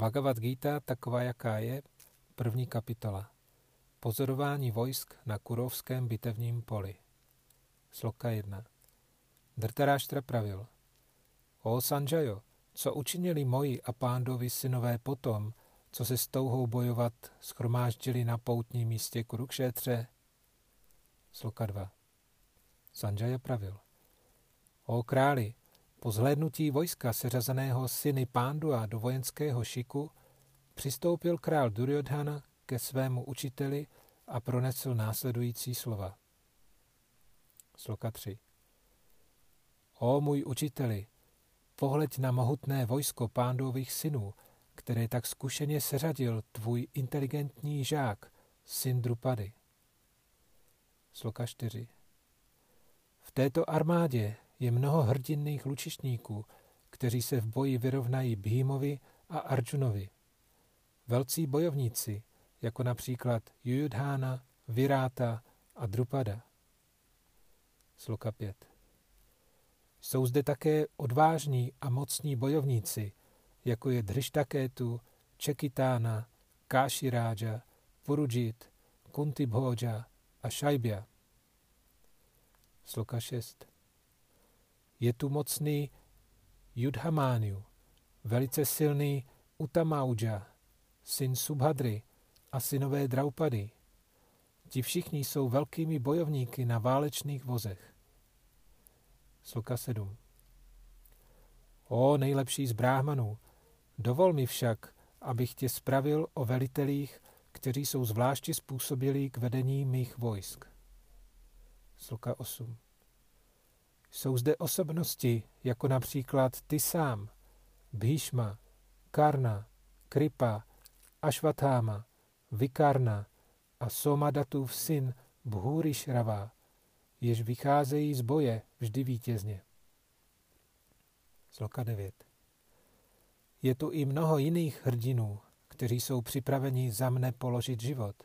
Bhagavad Gita, taková jaká je, první kapitola. Pozorování vojsk na kurovském bitevním poli. Sloka 1. Drtaráštra pravil. O Sanjayo, co učinili moji a pándovi synové potom, co se s touhou bojovat schromáždili na poutním místě Kurukšétře? Sloka 2. Sanjaya pravil. O králi, po zhlédnutí vojska seřazeného syny Pándua do vojenského šiku přistoupil král Duryodhana ke svému učiteli a pronesl následující slova. Sloka 3. O můj učiteli, pohleď na mohutné vojsko pándových synů, které tak zkušeně seřadil tvůj inteligentní žák, syn Drupady. Sloka 4. V této armádě je mnoho hrdinných lučišníků, kteří se v boji vyrovnají Bhímovi a Arjunovi. Velcí bojovníci, jako například Jujudhána, Viráta a Drupada. Sloka 5. Jsou zde také odvážní a mocní bojovníci, jako je Dhrištakétu, Čekitána, Káširáža, Purujit, Kuntibhoja a Šajbia. Sloka 6. Je tu mocný Judhamániu, velice silný Utamauja, syn Subhadry a synové Draupady. Ti všichni jsou velkými bojovníky na válečných vozech. Sloka 7. O nejlepší z bráhmanů, dovol mi však, abych tě spravil o velitelích, kteří jsou zvláště způsobili k vedení mých vojsk. Sloka 8. Jsou zde osobnosti, jako například ty sám, Bhishma, Karna, Kripa, Ashvatthama, Vikarna a Somadatův syn Bhurišrava, jež vycházejí z boje vždy vítězně. Sloka 9. Je tu i mnoho jiných hrdinů, kteří jsou připraveni za mne položit život.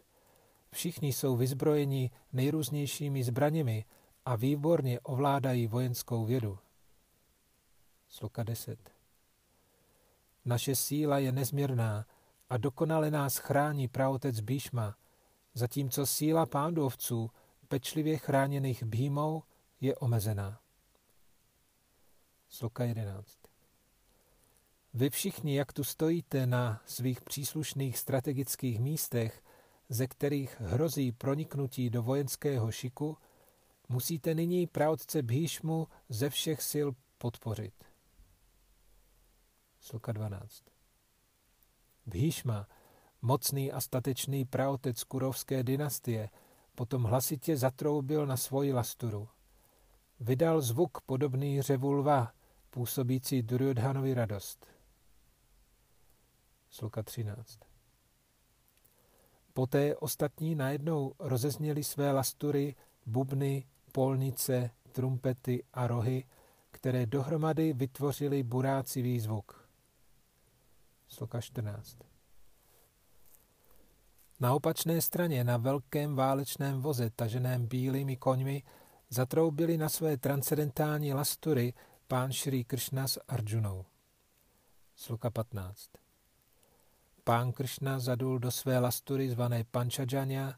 Všichni jsou vyzbrojeni nejrůznějšími zbraněmi a výborně ovládají vojenskou vědu. Sloka 10. Naše síla je nezměrná a dokonale nás chrání praotec Bíšma, zatímco síla pándovců, pečlivě chráněných Bímou, je omezená. Sloka 11. Vy všichni, jak tu stojíte na svých příslušných strategických místech, ze kterých hrozí proniknutí do vojenského šiku, musíte nyní praotce Bhíšmu ze všech sil podpořit. Sloka 12. Bhíšma, mocný a statečný praotec kurovské dynastie, potom hlasitě zatroubil na svoji lasturu. Vydal zvuk podobný řevu lva, působící Duryodhanovi radost. Sloka 13. Poté ostatní najednou rozezněli své lastury, bubny, polnice, trumpety a rohy, které dohromady vytvořily burácivý zvuk. Sloka 14. Na opačné straně, na velkém válečném voze, taženém bílými koňmi, zatroubili na své transcendentální lastury pán Šrý Kršna s Arjunou. Sloka 15. Pán Kršna zadul do své lastury zvané Pančadžania,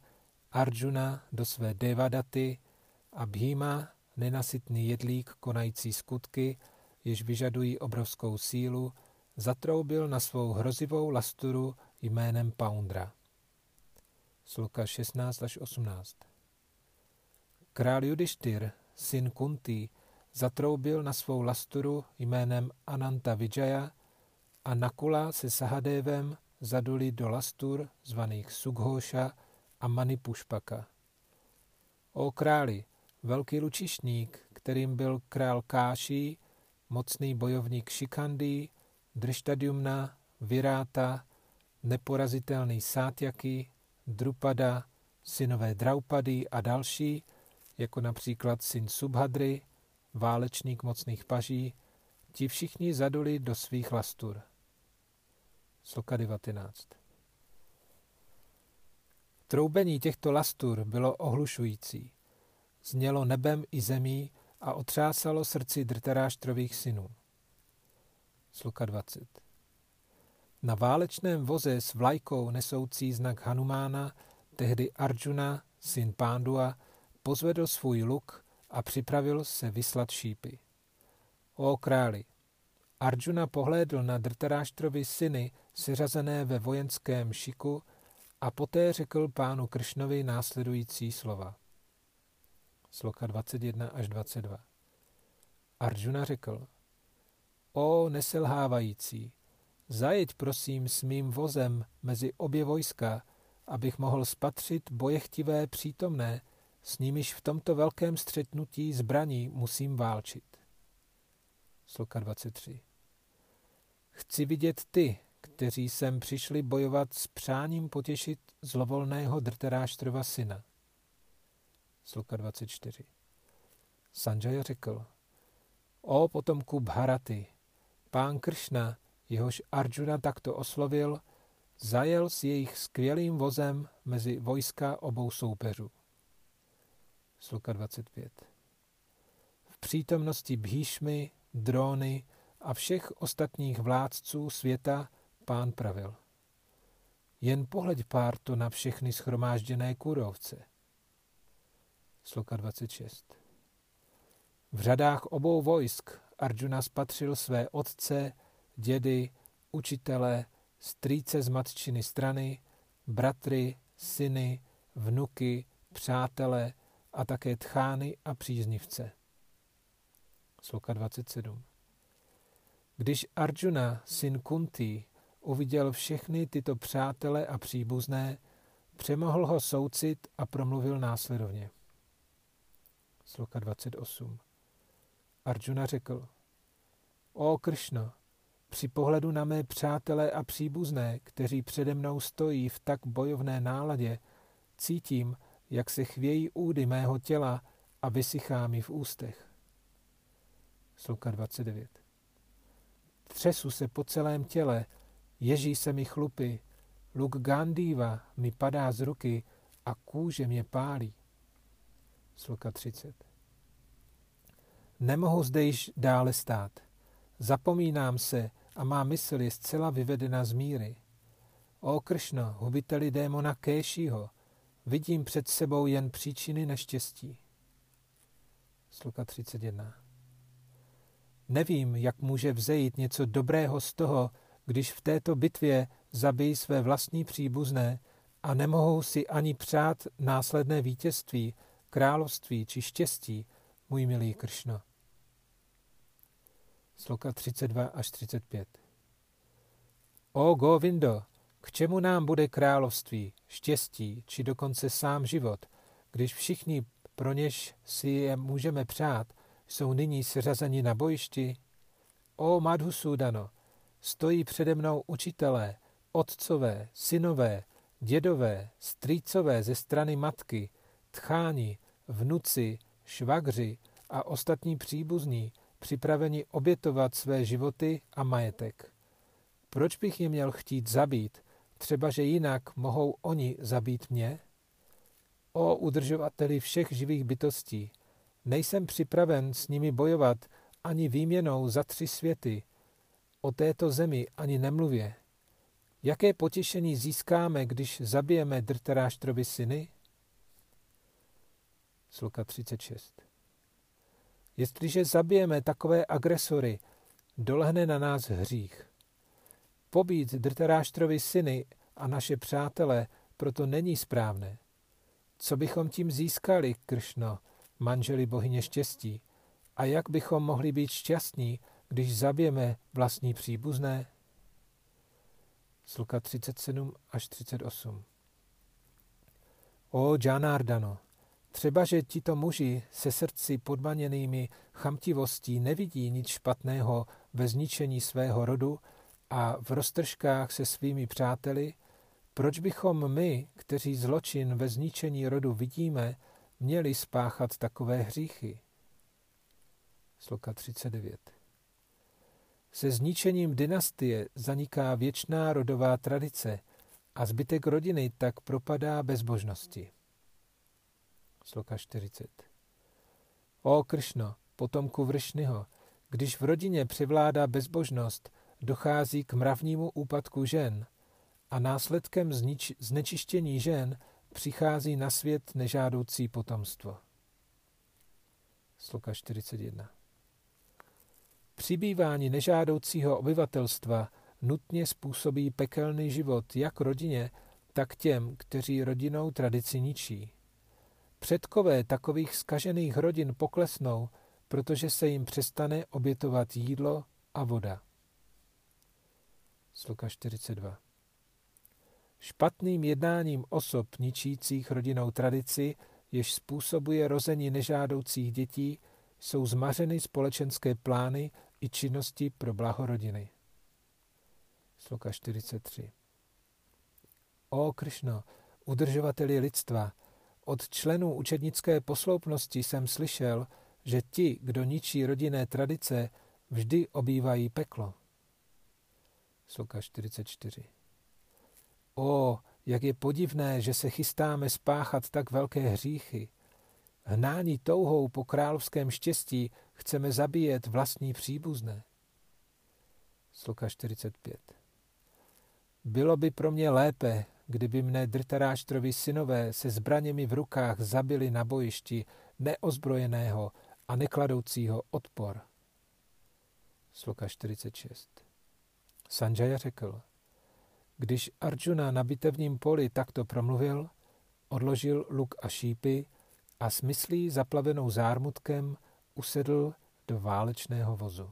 Arjuna do své Devadaty a Bhima, nenasytný jedlík konající skutky, jež vyžadují obrovskou sílu, zatroubil na svou hrozivou lasturu jménem Paundra. Sloka 16 až 18. Král Judištyr, syn Kunti, zatroubil na svou lasturu jménem Ananta Vijaya a Nakula se Sahadevem zaduli do lastur zvaných Sughoša a Manipušpaka. O králi, velký lučišník, kterým byl král Káší, mocný bojovník Šikandý, Drštadiumna, Viráta, neporazitelný Sátjaky, Drupada, synové Draupady a další, jako například syn Subhadry, válečník mocných paží, ti všichni zaduli do svých lastur. Sloka 19. Troubení těchto lastur bylo ohlušující. Znělo nebem i zemí a otřásalo srdci drtaráštrových synů. Sluka 20. Na válečném voze s vlajkou nesoucí znak Hanumána tehdy Arjuna, syn Pándua, pozvedl svůj luk a připravil se vyslat šípy. O králi, Arjuna pohlédl na Drtaráštrovi syny seřazené ve vojenském šiku a poté řekl pánu Kršnovi následující slova. Sloka 21 až 22. Arjuna řekl, O neselhávající, zajeď prosím s mým vozem mezi obě vojska, abych mohl spatřit bojechtivé přítomné, s nimiž v tomto velkém střetnutí zbraní musím válčit. Sloka 23. Chci vidět ty, kteří sem přišli bojovat s přáním potěšit zlovolného drteráštrova syna. Sloka 24. Sanjaya řekl, o potomku Bharaty, pán Kršna, jehož Arjuna takto oslovil, zajel s jejich skvělým vozem mezi vojska obou soupeřů. Sluka 25. V přítomnosti Bhíšmy, Dróny a všech ostatních vládců světa pán pravil. Jen pohleď pár to na všechny schromážděné kůrovce. Sloka 26. V řadách obou vojsk Arjuna spatřil své otce, dědy, učitele, strýce z matčiny strany, bratry, syny, vnuky, přátele a také tchány a příznivce. Sloka 27. Když Arjuna, syn Kunti, uviděl všechny tyto přátele a příbuzné, přemohl ho soucit a promluvil následovně. Sloka 28. Arjuna řekl, O Kršno, při pohledu na mé přátelé a příbuzné, kteří přede mnou stojí v tak bojovné náladě, cítím, jak se chvějí údy mého těla a vysychá mi v ústech. Sloka 29. Třesu se po celém těle, ježí se mi chlupy, luk Gandíva mi padá z ruky a kůže mě pálí. Sloka 30. Nemohu zde již dále stát. Zapomínám se a má mysl je zcela vyvedena z míry. O Kršno, hubiteli démona Kéšího, vidím před sebou jen příčiny neštěstí. Sluka 31. Nevím, jak může vzejít něco dobrého z toho, když v této bitvě zabijí své vlastní příbuzné a nemohou si ani přát následné vítězství, království či štěstí, můj milý Kršno. Sloka 32 až 35 O Govindo, k čemu nám bude království, štěstí, či dokonce sám život, když všichni, pro něž si je můžeme přát, jsou nyní seřazeni na bojišti? O Madhusudano, stojí přede mnou učitelé, otcové, synové, dědové, strýcové ze strany matky, tcháni, vnuci, švagři a ostatní příbuzní, připraveni obětovat své životy a majetek. Proč bych je měl chtít zabít, třeba že jinak mohou oni zabít mě? O udržovateli všech živých bytostí, nejsem připraven s nimi bojovat ani výměnou za tři světy. O této zemi ani nemluvě. Jaké potěšení získáme, když zabijeme Drtaráštrovi syny? Sluka 36. Jestliže zabijeme takové agresory, dolehne na nás hřích. Pobít Drtaráštrovi syny a naše přátele proto není správné. Co bychom tím získali, Kršno, manželi bohyně štěstí? A jak bychom mohli být šťastní, když zabijeme vlastní příbuzné? Sluka 37 až 38 O Janardano, třeba, že tito muži se srdci podmaněnými chamtivostí nevidí nic špatného ve zničení svého rodu a v roztržkách se svými přáteli, proč bychom my, kteří zločin ve zničení rodu vidíme, měli spáchat takové hříchy? Sloka 39 Se zničením dynastie zaniká věčná rodová tradice a zbytek rodiny tak propadá bezbožnosti. Sloka 40 O Kršno, potomku Vršnyho, když v rodině převládá bezbožnost, dochází k mravnímu úpadku žen a následkem znič- znečištění žen přichází na svět nežádoucí potomstvo. Sloka 41. Přibývání nežádoucího obyvatelstva nutně způsobí pekelný život jak rodině, tak těm, kteří rodinou tradici ničí. Předkové takových skažených rodin poklesnou, protože se jim přestane obětovat jídlo a voda. Sluka 42. Špatným jednáním osob ničících rodinou tradici, jež způsobuje rození nežádoucích dětí, jsou zmařeny společenské plány i činnosti pro blaho rodiny. Sloka 43. O Kršno, udržovateli lidstva, od členů učednické posloupnosti jsem slyšel, že ti, kdo ničí rodinné tradice, vždy obývají peklo. Sloka 44. O, jak je podivné, že se chystáme spáchat tak velké hříchy. Hnání touhou po královském štěstí chceme zabíjet vlastní příbuzné. Sloka 45. Bylo by pro mě lépe, kdyby mne drtaráštrovi synové se zbraněmi v rukách zabili na bojišti neozbrojeného a nekladoucího odpor. Sloka 46. Sanjaya řekl, když Arjuna na bitevním poli takto promluvil, odložil luk a šípy a smyslí zaplavenou zármutkem usedl do válečného vozu.